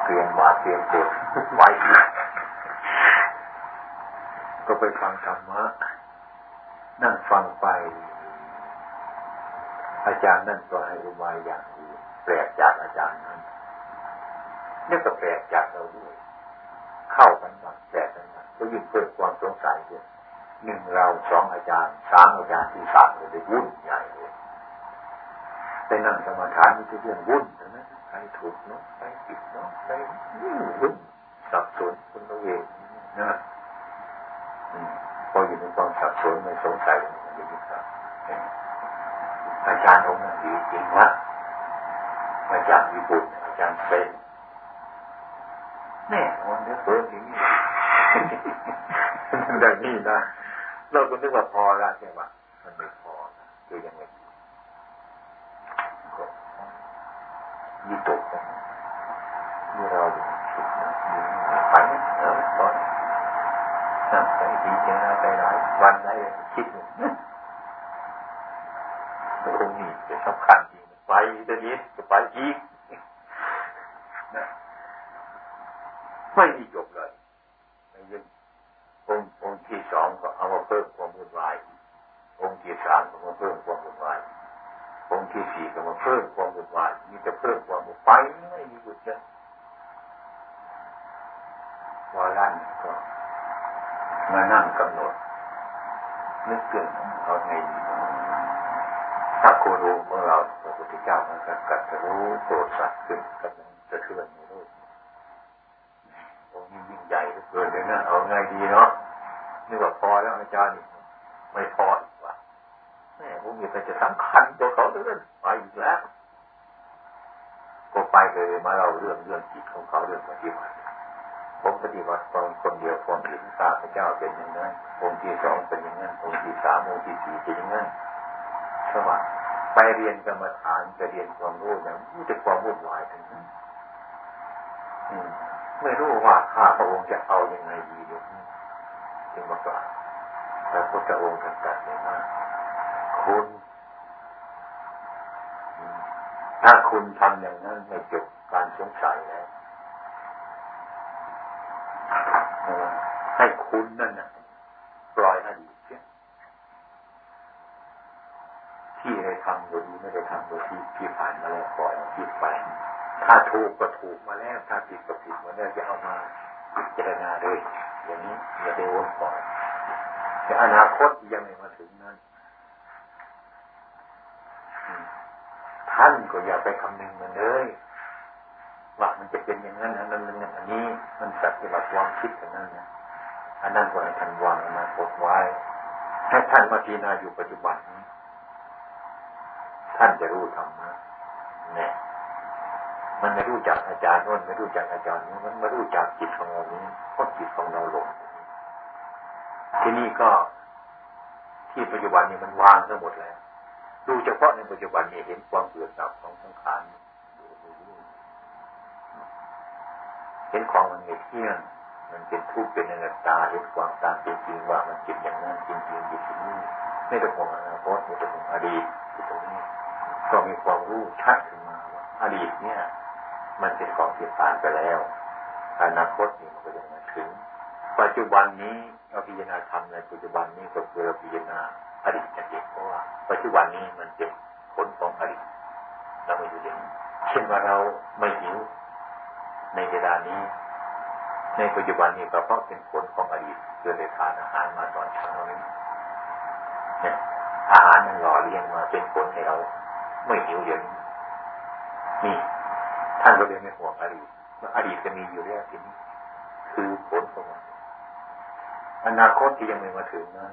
เตรียมบาดเตรียมเจ็บไว้ก็ไปฟังธรรมะนั่งฟังไป อาจารย์นั่นก็ให้อุบายอย่างดีแปลกจากอาจารย์นั้นนี่ก็แปลกจากเราด้วย เข้ากันบ้างแปลกกันก็ยิ่งเพิ่มความสงสัยด้วยหนึ่งเราสองอาจารย์สามอาจารย์ที่สามเลยวุ่นใหญ่เลย ไปนั่งสมาทานมีเรื่องวุ่นนะใครถูกเนาะใครผิดเนาะใครวุ่นสับสนคนเราเองนะพออยู่ในความสับสนไม่สงสัยมันจะยิ่งครับอาจารย์องค์นั้นดีจริงว่าอาจารย์ญี่ปุ่นอาจารย์เป็นแน่วันนี้เปิดอย่างนี้ดังนี้นะเราก็นึกว่าพอล้วใช่ไหมมันไม่พอคือยังไง ยิ่ตกนะเมื่อเราสุดนะไปเออตอนนั่งไปดีเจนะไปหลายวันได้คิดตรงนี้เป็นสำคัญจริงไปเดี๋ยวนี้จะไปอีกไม่มีจบเลยไม่ยึดองค์องค์ที่สองก็เอามาเพิ่มความวุ่นวาย องค์ที่สามก็มาเพิ่มความวุ่นวาย องค์ที่สี่ก็มาเพิ่มความวุ่นวายมีแต่เพิ่มความวุ่นวายไม่มีหยุดเลยวันละนี้ก็มานั่งกำหนดนึกเกินเขาไงดีถ้าโครูของเราพระพุทธเจ้ามันก็กัดจะรู้โปรดสัตว์ขึ้นกำลังจะเทือนในโลกตรงนี้ยิ่งใหญ่เกินเลยนะเอาไงดีเนาะนี่ว่าพอแล้วอาจารย์ไม่พอ ผมมีแต่จะสำคัญตัวเขาเรื่องไปอีกแล้วก็ไปเลยมาเราเรื่องเรื่องจิตของเขาเรื่องปฏิบัติผมปฏิบัติตอนคนเดียวความเห็นข้าพระเจ้าเป็นอย่างนั้นองค์ที่สองเป็นอย่างนั้นองค์ที่สามองค์ที่สี่เป็นอย่างนั้นสว่าไปเรียนกรรมฐานจะเรียนความรู้อย่างนี้จะความวุ่นวายทั้งนั้นไม่รู้ว่าข้าพระองค์จะเอาอยัางไงดีเดี๋ยวนี้จึงมากล่าพระพุทธองค์ท่านตรัสเลยว่า คุณ ถ้าคุณทำอย่างนั้นไม่จบการสงสัยแล้วให้คุณนั่นนะปล่อยอดีตเสียที่ได้ทำโดยดีไม่ได้ทำโดยที่ที่ผ่านมาแล้วปล่อยคิดไป ถ้าถูกก็ถูกมาแล้ว ถ้าผิดก็ผิดมาแล้วจะเอามาพิจารณาเลยอย่างนี้อย่าไปวนปล่อยแต่อนาคตยังไม่มาถึงนั้นท่าน ก็อย่าไปคำนึงมันเลยว่ามันจะเป็นอย่างนั้นอันนั้นอันนี้ มันสัตว์ที่ว่าความคิดอย่างนั้นนะอันนั้นก็ให้ท่านวางอนาคตไว้ให้ท่านมาพิจารณาอยู่ปัจจุบันนี้ท่านจะรู้ธรรมะเนี่ยมันไม่รู้จักอาจารย์นู้นไม่รู้จักอาจารย์นี้มันไม่รู้จักจิตของเรานี้เพราะจิตของเราหลงที่นี่ก็ที่ปัจจุบันนี้มันวางทั้งหมดแล้ว ดูเฉพาะในปัจจุบันนี้เห็นความเกิดดับของสังขารเห็นของมันไม่เที่ยง มันเป็นทุกข์เป็นอนัตตาเห็นความตามเป็นจริงว่ามันจิตอย่างนั้นจริงจริงอยู่ที่นี่ไม่ต้องห่วงอนาคตไม่ต้องห่วงอดีตอยู่ตรงนี้ก็มีความรู้ชัดขึ้นมาว่าอดีตเนี่ย มันเป็นของที่ผ่านไปแล้ว อนาคตนี่มันก็จะมาถึง ปัจจุบันนี้เราพิจารณาธรรมในปัจจุบันนี้ก็คือเราพิจารณา อดีตนั่นเองเพราะว่าปัจจุบันนี้มันเป็นผลของอดีตเราไม่อยู่เองเช่นว่าเราไม่หิวในเวลานี้ ในปัจจุบันนี้ก็เพราะเป็นผลของอดีตเกิดได้ทานอาหารมาตอนเช้านี้เนี่ยอาหารมันหล่อเลี้ยงมาเป็นผลให้เรา ไม่หิวอย่างนี่ท่านก็เลยไม่ห่วงอดีตว่าอดีตจะมีอยู่แล้วทีนี้คือผลของมันอนาคตที่ยังไม่มาถึงนั้น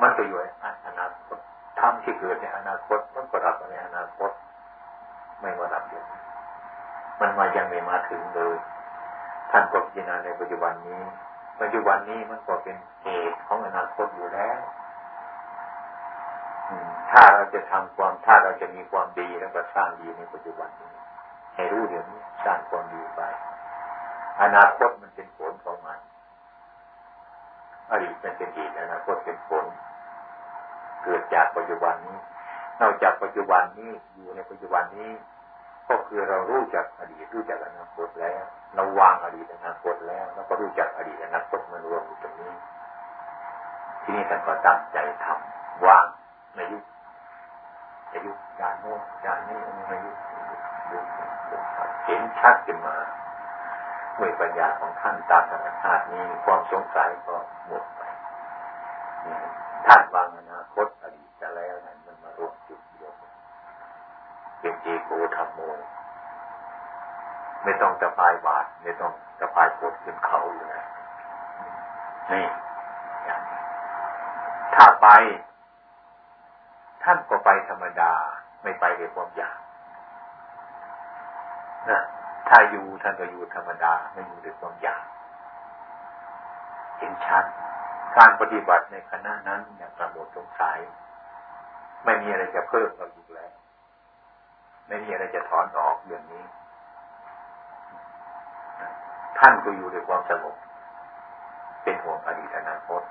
มันก็อยู่ในอนาคตทำที่เกิดในอนาคตมันก็ดับในอนาคต ไม่มาดับเดี๋ยวมันมายังไม่มาถึงเลย ท่านก็พิจารณาในปัจจุบันนี้ ปัจจุบันนี้มันก็เป็นเหตุของอนาคตอยู่แล้วถ้าเราจะทำความถ้าเราจะมีความดีแล้วก็สร้างดีในปัจจุบันนี้ ให้รู้เดี๋ยวนี้สร้างความดีไป อนาคตมันเป็นผลของมันอดีตมันเป็นเหตุอนาคตเป็นผล เกิดจากปัจจุบันนี้ นอกจากปัจจุบันนี้อยู่ในปัจจุบันนี้ ก็คือเรารู้จักอดีตรู้จักอนาคตแล้วเราวางอดีตอนาคตแล้วแล้วก็รู้จักอดีตอนาคตมันรวมอยู่ตรงนี้ ที่นี่ท่านก็ตั้งใจทำวางไม่ยุจะยุจานโน้นจานนี้ไม่ยุเห็นชัดขึ้นมาด้วยปัญญาของท่านตามธรรมชาตินี้ความสงสัยก็หมดไป ท่านวางอนาคตอดีตจะแล้วนั้นมันมารวมจุดเดียวเป็นเจโกธรรมโม ไม่ต้องจะพายบาท ไม่ต้องจะพายปดขึ้นเขาอยู่แล้วนี่ถ้าไป ท่านก็ไปธรรมดา ไม่ไปด้วยความอยากนะถ้าอยู่ท่านก็อยู่ธรรมดา ไม่อยู่ด้วยความอยากเห็นชัด การปฏิบัติในคณะนั้นอย่างประโมทสงสัยไม่มีอะไรจะเพิ่มเราอยู่แล้ว ไม่มีอะไรจะถอนออกเรื่องนี้ ท่านก็อยู่ด้วยความสงบเป็นห่วงอดีตอนาคต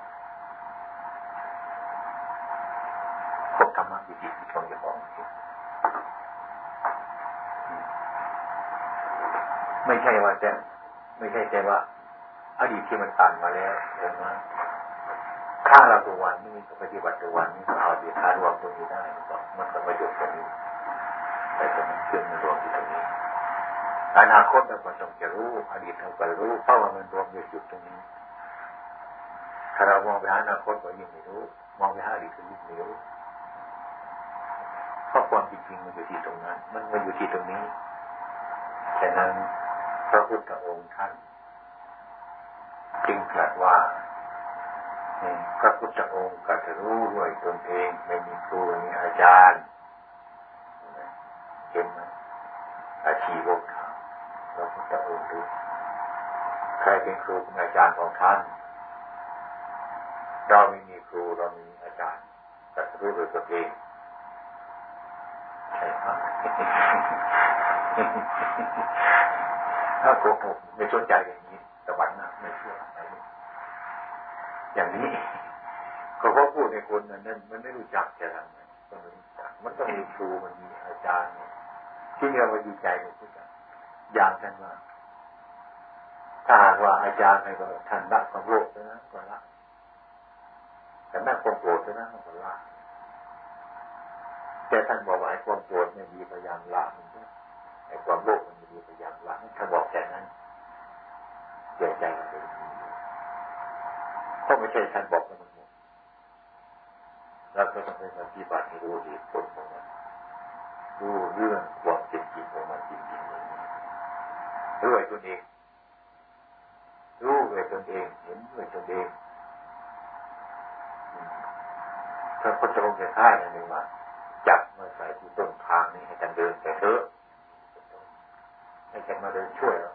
คบธรรมะวิจิตรชนจะของไม่ใช่ว่าจะไม่ใช่แต่ว่า อดีตที่มันผ่านมาแล้วเห็นไหม ถ้าเราตัววันนี้ปฏิบัติตัววันนี้เอาดีค่ารวมตรงนี้ได้ก็มันก็ประโยชน์ตรงนี้แต่ตรงนี้เชื่อมรวมที่ตรงนี้อนาคตเราก็ต้องจะรู้อดีตเราก็รู้เพราะว่ามันรวมอยู่จุดตรงนี้ถ้าเรามองไปหาอนาคตก็ยิ่งไม่รู้ มองไปหาอดีตก็ยิ่งไม่รู้เพราะความจริงมันอยู่ที่ตรงนั้น มันมาอยู่ที่ตรงนี้ฉะนั้นพระพุทธองค์ท่านจึงตรัสว่า พระพุทธองค์ก็จะรู้ด้วยตนเองไม่มีครูมีอาจารย์เห็นไหมอาชีวกถาพระพุทธองค์รู้ใครเป็นครูเป็นอาจารย์ของท่านเราไม่มีครูเรามีอาจารย์ก็จะรู้ด้วยตนเองใช่ไหมถ้าโกหกไม่สนใจอย่างนี้ตะวันน้าไม่เชื่อ อย่างนี้ก็เพราะพูดในคนนั้นนั้นมันไม่รู้จักจะทำไงก็ไม่รู้จัก มันต้องมีครูมันมีอาจารย์ที่เรามาดีใจกับผู้จักอย่างท่านว่าถ้าว่าอาจารย์ให้ก็ท่านละความโลภนะก็ละแต่แม่ความโกรธนะก็ละแต่ท่านบอกว่าไอ้ความโกรธไม่ดีพยายามละมันไอ้ความโลภมันดีพยายามละท่านบอกแค่นั้นเสียใจมันเป็น เพราไม่ใช่ท่านบอกมันหมดเราก็ต้องไปปฏิบัติให้รู้เหตุผลของมันรู้เรื่องความจริงของมันจริงๆเลยด้วยตนเอง รู้ด้วยตนเอง เห็นด้วยตนเองพระพุทธองค์จะท่ายนั่นเองว่าจับมาใส่ที่ต้นทางนี้ให้กันเดินไปเถอะให้กันมาเดินช่วยเรา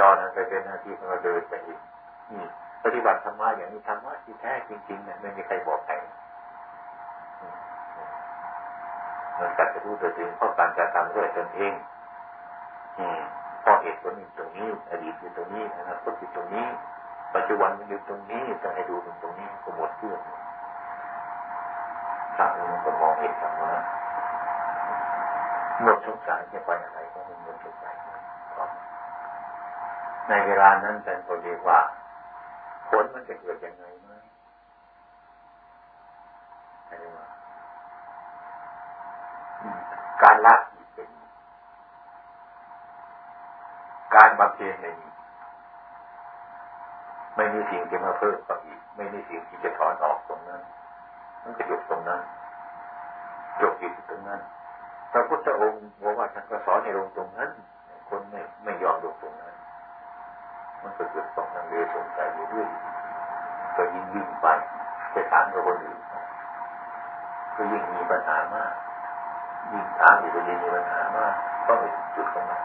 ตอนนั้นไปเป็นหน้าที่ของเราเดินไปอีก นี่ปฏิบัติธรรมะอย่างนี้ธรรมะที่แท้จริงๆเนี่ยไม่มีใครบอกใครมันกัดจะรู้ตัวเองเพราะการกระทำด้วยตนเอง อืมเพราะเหตุผลอยู่ตรงนี้ อดีตอยู่ตรงนี้อนาคตอยู่ตรงนี้ ปัจจุบันมันอยู่ตรงนี้ต้องให้ดูตรงนี้ก็หมดเรื่องถ้ามันก็มองเห็นธรรมะหมดสงสัยจะไปอะไรก็ไม่หมดสงสัยในเวลานั้นแต่ก็เรียกว่า ผลมันจะเกิดยังไงไหมอะไรว่าการละเป็นการบำเพ็ญในนี้ไม่มีสิ่งที่มาเพิ่มก็อีก ไม่มีสิ่งที่จะถอนออกตรงนั้น มันก็จบตรงนั้นจบอยู่ตรงนั้นพระพุทธองค์บอกว่าท่านก็สอนในลงตรงนั้น คนไม่ไม่ยอมลงตรงนั้น มันก็เกิดต้องนั่งเรือสงสัยอยู่ด้วยก็ยิ่งยิ่งไปไปถามกับคนอื่นก็ยิ่งมีปัญหามากยิ่งถามอีกก็ยิ่งมีปัญหามากก็ไปจุดตรงนั้น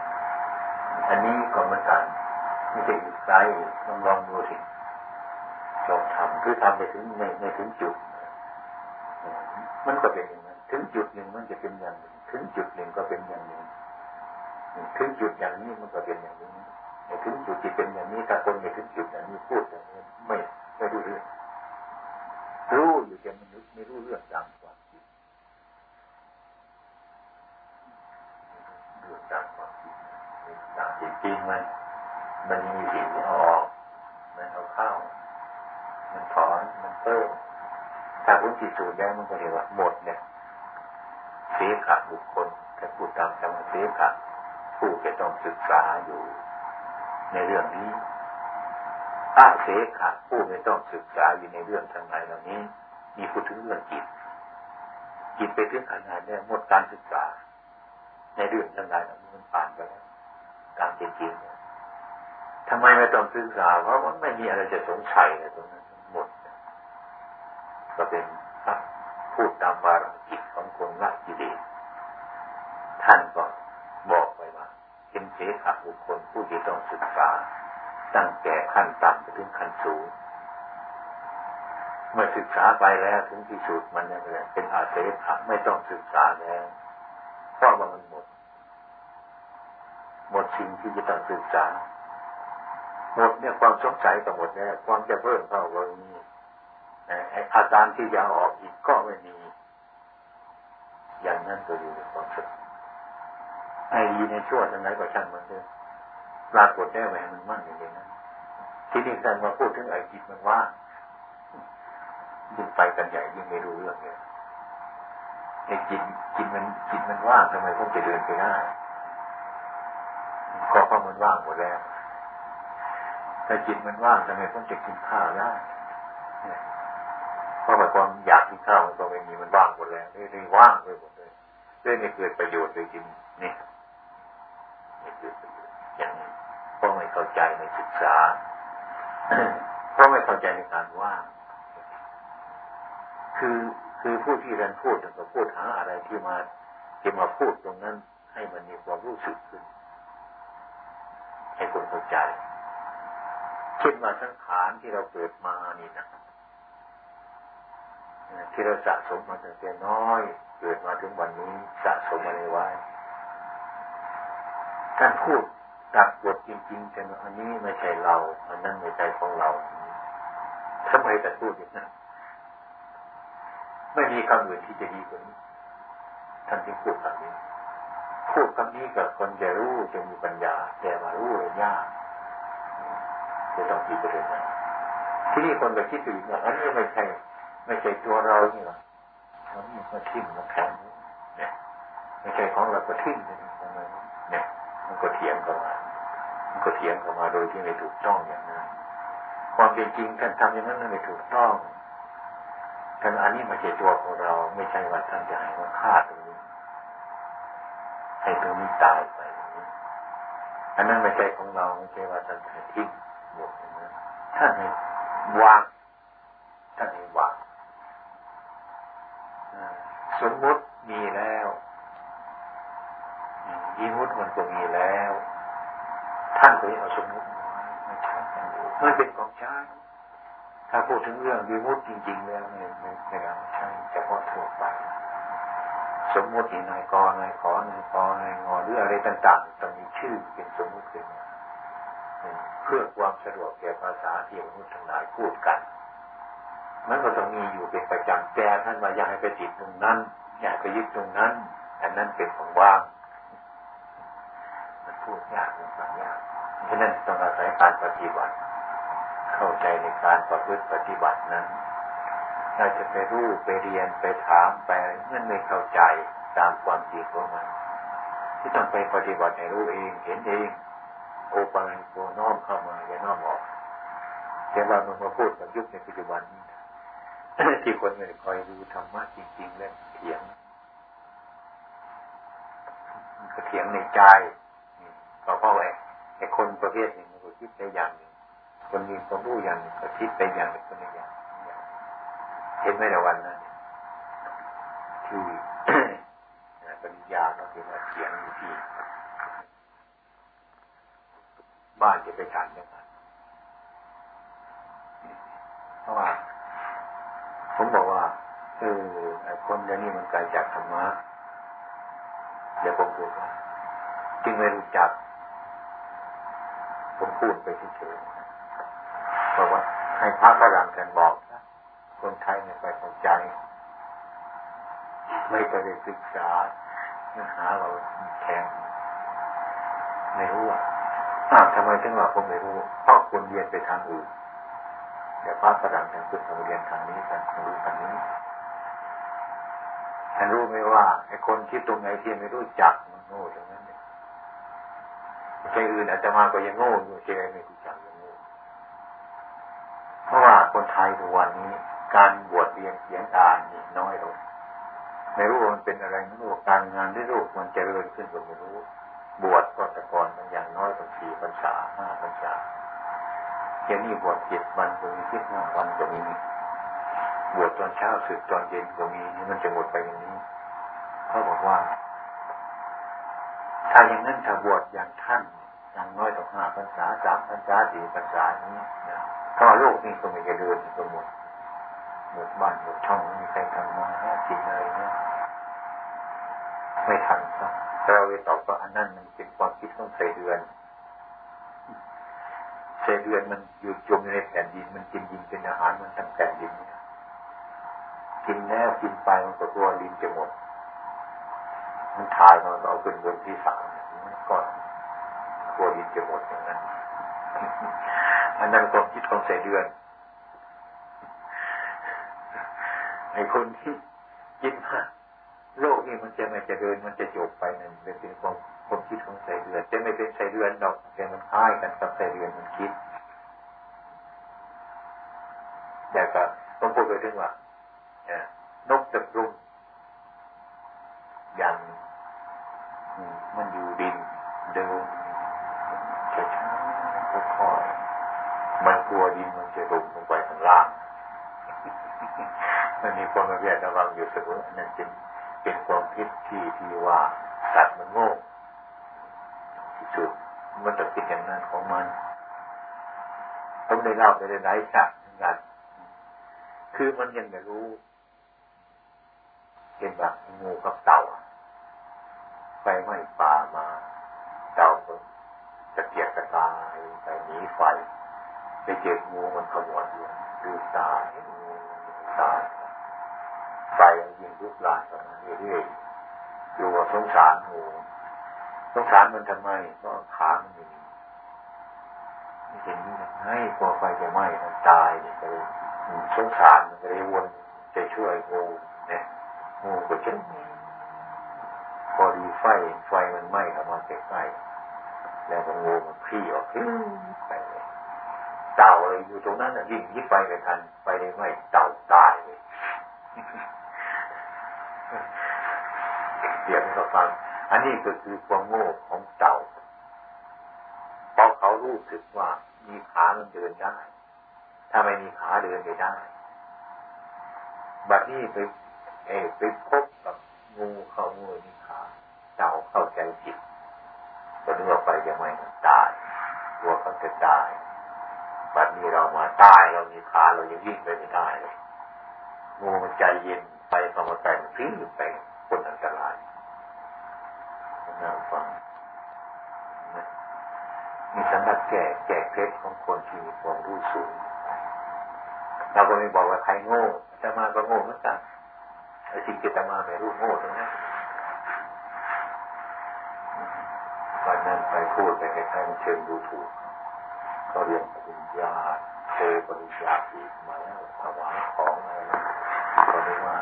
อันนี้ก็เหมือนกันไม่ใช่อยู่ไกลลองลองดูสิลองทำคือทำไปถึงไม่ไม่ถึงจุด มันก็เป็นอย่างนั้นถึงจุดหนึ่งมันจะเป็นอย่างหนึ่งถึงจุดหนึ่งก็เป็นอย่างหนึ่งถึงจุดอย่างนี้มันก็เป็นอย่างนี้ ถึงจุดที่เป็นอย่างนี้ถ้าคนไม่ถึงจุดอย่างนี้พูดอย่างนี้ไม่ไม่รู้เรื่องรู้อยู่แต่มันไม่รู้เรื่องตามความจริงเรื่องตามความจริงตามจริงมันมันมีสิ่งที่ออกมันเอาเข้า มันถอนมันเพิ่มถ้าพุทธิตสูจน์ได้มันก็เรียกว่าหมดเนี่ยเสียขบุคคลถ้าพูดตามธรรมเสียขผู้จะต้องศึกษาอยู่ ในเรื่องนี้อาเสขะผู้ไม่ต้องศึกษาอยู่ในเรื่องทางไหนเหล่านี้ มีพูดถึงเรื่องจิต จิตไปถึงขนาดนี้หมดการศึกษา ในเรื่องทางไหนเหล่านี้มันผ่านไปแล้วการเป็นจริงทำไมไม่ต้องศึกษา เพราะมันไม่มีอะไรจะสงสัยในตรงนั้นหมด ก็เป็นพูดตามวาระจิตของคนละกิเลสท่านก็ เป็นเสขบุคคลผู้ที่ต้องศึกษา ตั้งแต่ขั้นต่ำไปถึงขั้นสูง เมื่อศึกษาไปแล้วถึงที่สุดมันเนี่ยเป็นอาเสขะไม่ต้องศึกษาแล้วเพราะว่ามันหมด หมดสิ่งที่จะต้องศึกษา หมดเนี่ยความสงสัยก็หมดแล้วความจะเพิ่มเข้าก็มีอาการที่จะออกอีกก็ไม่มี อย่างนั้นก็อยู่ในความสุข ไอ้ดีในชั่วทั้งนั้นก็ช่างมันเถอะปรากฏได้ไหมมันมั่นอย่างนั้นะที่นี่ท่านมาพูดถึงไอ้จิตมันว่างยิ่งไปกันใหญ่ยิ่งไม่รู้เรื่องเลยไอ้จิตจิตมันจิตมันว่างทำไมผมจะเดินไปได้ก็เพราะมันว่างหมดแล้วแต่จิตมันว่างทำไมผมจะกินข้าวได้เพราะความอยากกินข้าวมันก็ไม่มีมันว่างหมดแล้วเลยว่างไปหมดเลยเลยไม่เกิดประโยชน์เลยจริงนี่ม่เกิดประโยชน์ อย่างนี้เพราะไม่เข้าใจในศึกษาเพราะไม่เข้าใจในการว่างคือคือผู้ที่เรียนพูดก็พูดหาอะไรที่มาที่มาพูดตรงนั้น ให้มันมีความรู้สึกขึ้น ให้คนเข้าใจเช่นว่าสังขารที่เราเกิดมานี่นะที่เราสะสมมาตั้งแต่น้อย เกิดมาถึงวันนี้สะสมอะไรไว้ท่านพูด ตักบทจริงๆแต่อันนี้ไม่ใช่เราอันนั้นไม่ใช่ของเราทำไมแต่พูดอย่างนั้นไม่มีคำอื่นที่จะดีกว่านี้ท่านจึงพูดคำนี้พูดคำนี้กับคนจะรู้จะมีปัญญา แต่มารู้เลยยากจะต้องคิดไปเรื่องนั้นที่นี่คนไปคิดอีกว่าอันนี้ไม่ใช่ ไม่ใช่ตัวเรานี่หรออันนี้มันทิ้งมันแข็งเนี่ยไม่ใช่ของเราก็ทิ้งเลยเนี่ยมันก็เถียงกันมา ก็เถียงกันมาโดยที่ไม่ถูกต้องอย่างนั้นความเป็นจริงท่านทำอย่างนั้นไม่ถูกต้องท่านอันนี้ไม่ใช่ตัวของเรา ไม่ใช่ว่าท่านจะให้มาฆ่าตรงนี้ ให้ตรงนี้ตายไปอันนั้นไม่ใช่ของเราไม่ใช่ว่าท่านจะทิ้งหมดนะท่านให้วางท่านให้วางสมมติมีแล้วยิมุตมันก็มีแล้ว ท่านก็ยังเอาสมมุติมาไม่ใช่มันเป็นของใช้ถ้าพูดถึงเรื่องวิมุตจริง ๆ แล้วไม่ไม่ไม่ใช่เฉพาะทั่วไป สมมตินายกนายขอนายกนายงอหรืออะไรต่างๆต้องมีชื่อเป็นสมมติขึ้นเพื่อความสะดวกแก่ภาษาที่มนุษย์ทั้งหลายพูดกัน มันก็ต้องมีอยู่เป็นประจำแต่ท่านวาอยากให้ไปติดตรงนั้น อยากไปยึดตรงนั้นอันนั้นเป็นของว่าง มันพูดยากมันฟังยาก ฉะนั้นต้องอาศัยการปฏิบัติ เข้าใจในการประพฤติปฏิบัตินั้นเราจะไปรู้ไปเรียนไปถามไปมันไม่เข้าใจตามความจริงของมัน ที่ต้องไปปฏิบัติให้รู้เองเห็นเองโอปังโกน้อมเข้ามาอย่าน้อมออกแต่ว่ามันมาพูดกับยุคในปัจจุบันที่คนไม่คอยดูธรรมะจริง ๆ แล้วเถียงก็เถียงในใจก็เพราะไอ้คนประเภทนี้มันก็คิดในอย่างหนี้คนมีความรู้อย่างหนึ่งก็คิดไปอย่างคนอีกอย่างเห็นไหมในวันนั้นที่ปริญญาเราที่าเขียนอยู่ที่ บ้านจะไปฉันยังไงเพราะว่าผมบอกว่าเออไอ้คนเดี๋ยวนี้มันไกลจากธรรมะเดี๋ยวผมพูดว่าจึงไม่รู้จัก ผมพูดไปเฉยบอกว่าให้พระฝรั่งกันบอกนะคนไทยไม่ไปสนใจ ไม่ไปได้ศึกษาเนื้อหาเราแข็งไม่รู้อะอ้าวทำไมถึงว่าผมไม่รู้เพราะคนเรียนไปทางอื่นแต่พระฝรั่งกันคือเรียนทางนี้กันรู้ทางนี้ท่านรู้ไหมว่าไอ้คนคิดตรงไหนที่ไม่รู้จักมันโง่ตรงนั้น ใจอื่นอาจจะมาก็ยังโง่อยู่ใจไม่รู้จักยังโง่เพราะว่าคนไทยทุกวันนี้ การบวชเรียนเขียนอ่านนี่น้อยลงไม่รู้มันเป็นอะไรไม่รู้การงานไม่รู้มันเจริญขึ้นก็ไม่รู้ บวชก็แต่ก่อนมันอย่างน้อยต้องสี่พรรษาห้าพรรษาเดี๋ยวนี้บวชเจ็ดวันก็มีสิบห้าวันก็มีบวชตอนเช้าสึกตอนเย็นก็มีนี่มันจะหมดไปอย่างนี้เขาบอกว่า ถ้าอย่างนั้นถ้าบวชอย่างท่านอย่างน้อยต้องห้าพรรษาสามพรรษาสี่พรรษานี้เพราะโลกนี้ก็ไม่จะเดินก็หมดหมดบ้านหมดช่องไม่มีใครทำมาหากินเลยเนี่ยไม่ทันครับเราไปตอบว่าอันนั้นมันเป็นความคิดของใส่เดือนใส่เดือนมันอยู่จมในแผ่นดิน มันกินดินเป็นอาหารมันทั้งแผ่นดินกินแล้วกินไปมันก็ตัวลิ้นจะหมด มันถ่ายมันเอาขึ้นบนที่สามมันก็ตัวลิ้นจะหมดอย่างนั้นอันนั้นความคิดของใส่เดือนไอ้คนที่คิดว่าโลกนี้มันจะไม่จะเดินมันจะจบไปนั่นเป็นความความคิดของใส่เดือนจะไม่เป็นใส่เดือนดอกแต่มันคล้ายกันกับใส่เดือนมันคิดแต่ก็ต้องพูดไปถึงว่านกตะกรุมอย่างมันอยู่ดินเดินช้าๆค่อยๆมันกลัวดินมันจะลงลงไปข้างล่างมันมีความระเบียดระวังอยู่เสมอ นั่นเป็นเป็นความคิดที่ที่ว่าสัตว์มันโง่ที่สุดมันจะคิดอย่างนั้นของมันผมได้เล่าไปในหลายฉากเหมือนกัน คือมันยังไม่รู้ เป็นแบบงูกับเต่าไฟไหม้ป่ามาเต่าจะเกียกกระตายไปหนีไฟไปเจองูมันขมวดอยู่ดูตายงูตายไฟ ยิงลุกลามกันมาเรื่อยๆดูว่าสงสารงูสงสารมันทำไมก็ขามันมีไม่เห็นนี่ให้กลัวไฟจะไหม้มันตายเนี่ยก็เลยสงสารมันก็เลยวนจะช่วยงูเนี่ยงูก็เช่นพอดีไฟไฟมันไหม้เข้ามาใกล้ๆแล้วก็งูมันคลี่ออกไปเลยเต่าเลยอยู่ตรงนั้นยิ่งยิ่งไปไม่ทัน ไปเลยไม่เต่าตายเลย เดี๋ยวให้เขาฟัง อันนี้ก็คือความโง่ของเต่าเพราะเขารู้สึกว่ามีขามันเดินได้ ถ้าไม่มีขาเดินไม่ได้ บัดนี้ไปเอไปพบกับงูเข้างูมีขาเต่าเข้าใจผิดก็นึกว่าไปจะไม่ตายกลัวเขาจะตายบัดนี้เรามาตายเรามีขาเรายังวิ่งไปไม่ได้เลยงูมันใจเย็น ไปสมใจมันพิ้งไปคนอันตรายน่าฟังมีสำนักแก่แก่เพชรของคนที่มีความรู้สูงเราก็ไม่บอกว่าใครโง่จะมาก็โง่เหมือนกันไอ้สิ่งที่จะมาไม่รู้โง่ตรงนั้นวันนั้นไปพูดไปให้ใครมันเชิงดูถูกเขาเรียนปริญญาโทปริญญาอีกมาแล้วถวายของอะไรนะ ก็เลยว่า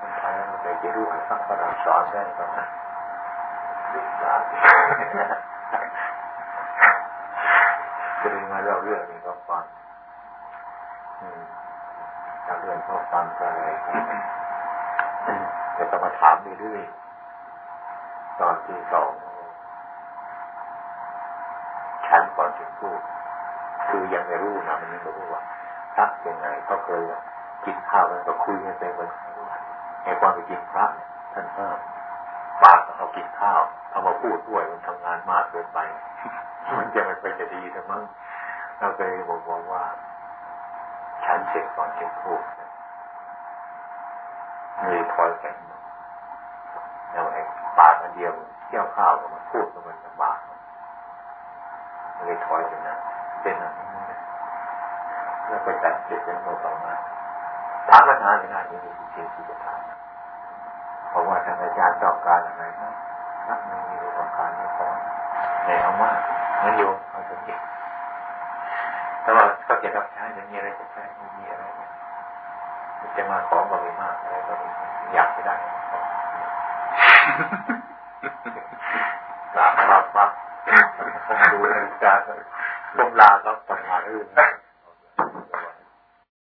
คนไทยมันไปจะรู้สักประดับสอนได้ก็นะศึกษาก็เลยมาเล่าเรื่องนี้ก็ฟังจากเรื่องก็ฟังไปจะต้องมาถามเรื่อยๆตอนที่สองฉันก่อนถึงพูด คือยังไม่รู้นะมันยังไม่รู้ว่าพระยังไงเขาเคย กินข้าวกันก็คุยกันไปวันในความเป็นจริงพระท่านห้ามปากเขากินข้าวเอามาพูดด้วยมันทำงานมากเกินไป มันจะไม่ไปจะดีแต่มั้งเราเคยบอกบอกว่า ฉันเสร็จก่อนจึงพูดมือคอยกันแล้วไอ้ปากอันเดียวเที่ยวข้าวกับมันพูดกับมันลำบากเลยถอยไปนะเป็นอะไรแล้วไปจัดเก็บเป็นโมต่อมา ถามปัญหาในงานนี้มีสิ่งที่จะถามเพราะว่าทางอาจารย์ต้องการอะไรนะนักไม่มีต้องการไม่พอในเอามากนั่นโยมเอาสมเด็จแต่ว่าเขาจะรับใช้จะมีอะไรจะใช้ไม่มีอะไรจะมาของก็ไม่มากอะไรก็อยากจะได้ปั๊บปั๊บปั๊บผมดูนาฬิกาก้มลาครับประมาณนี้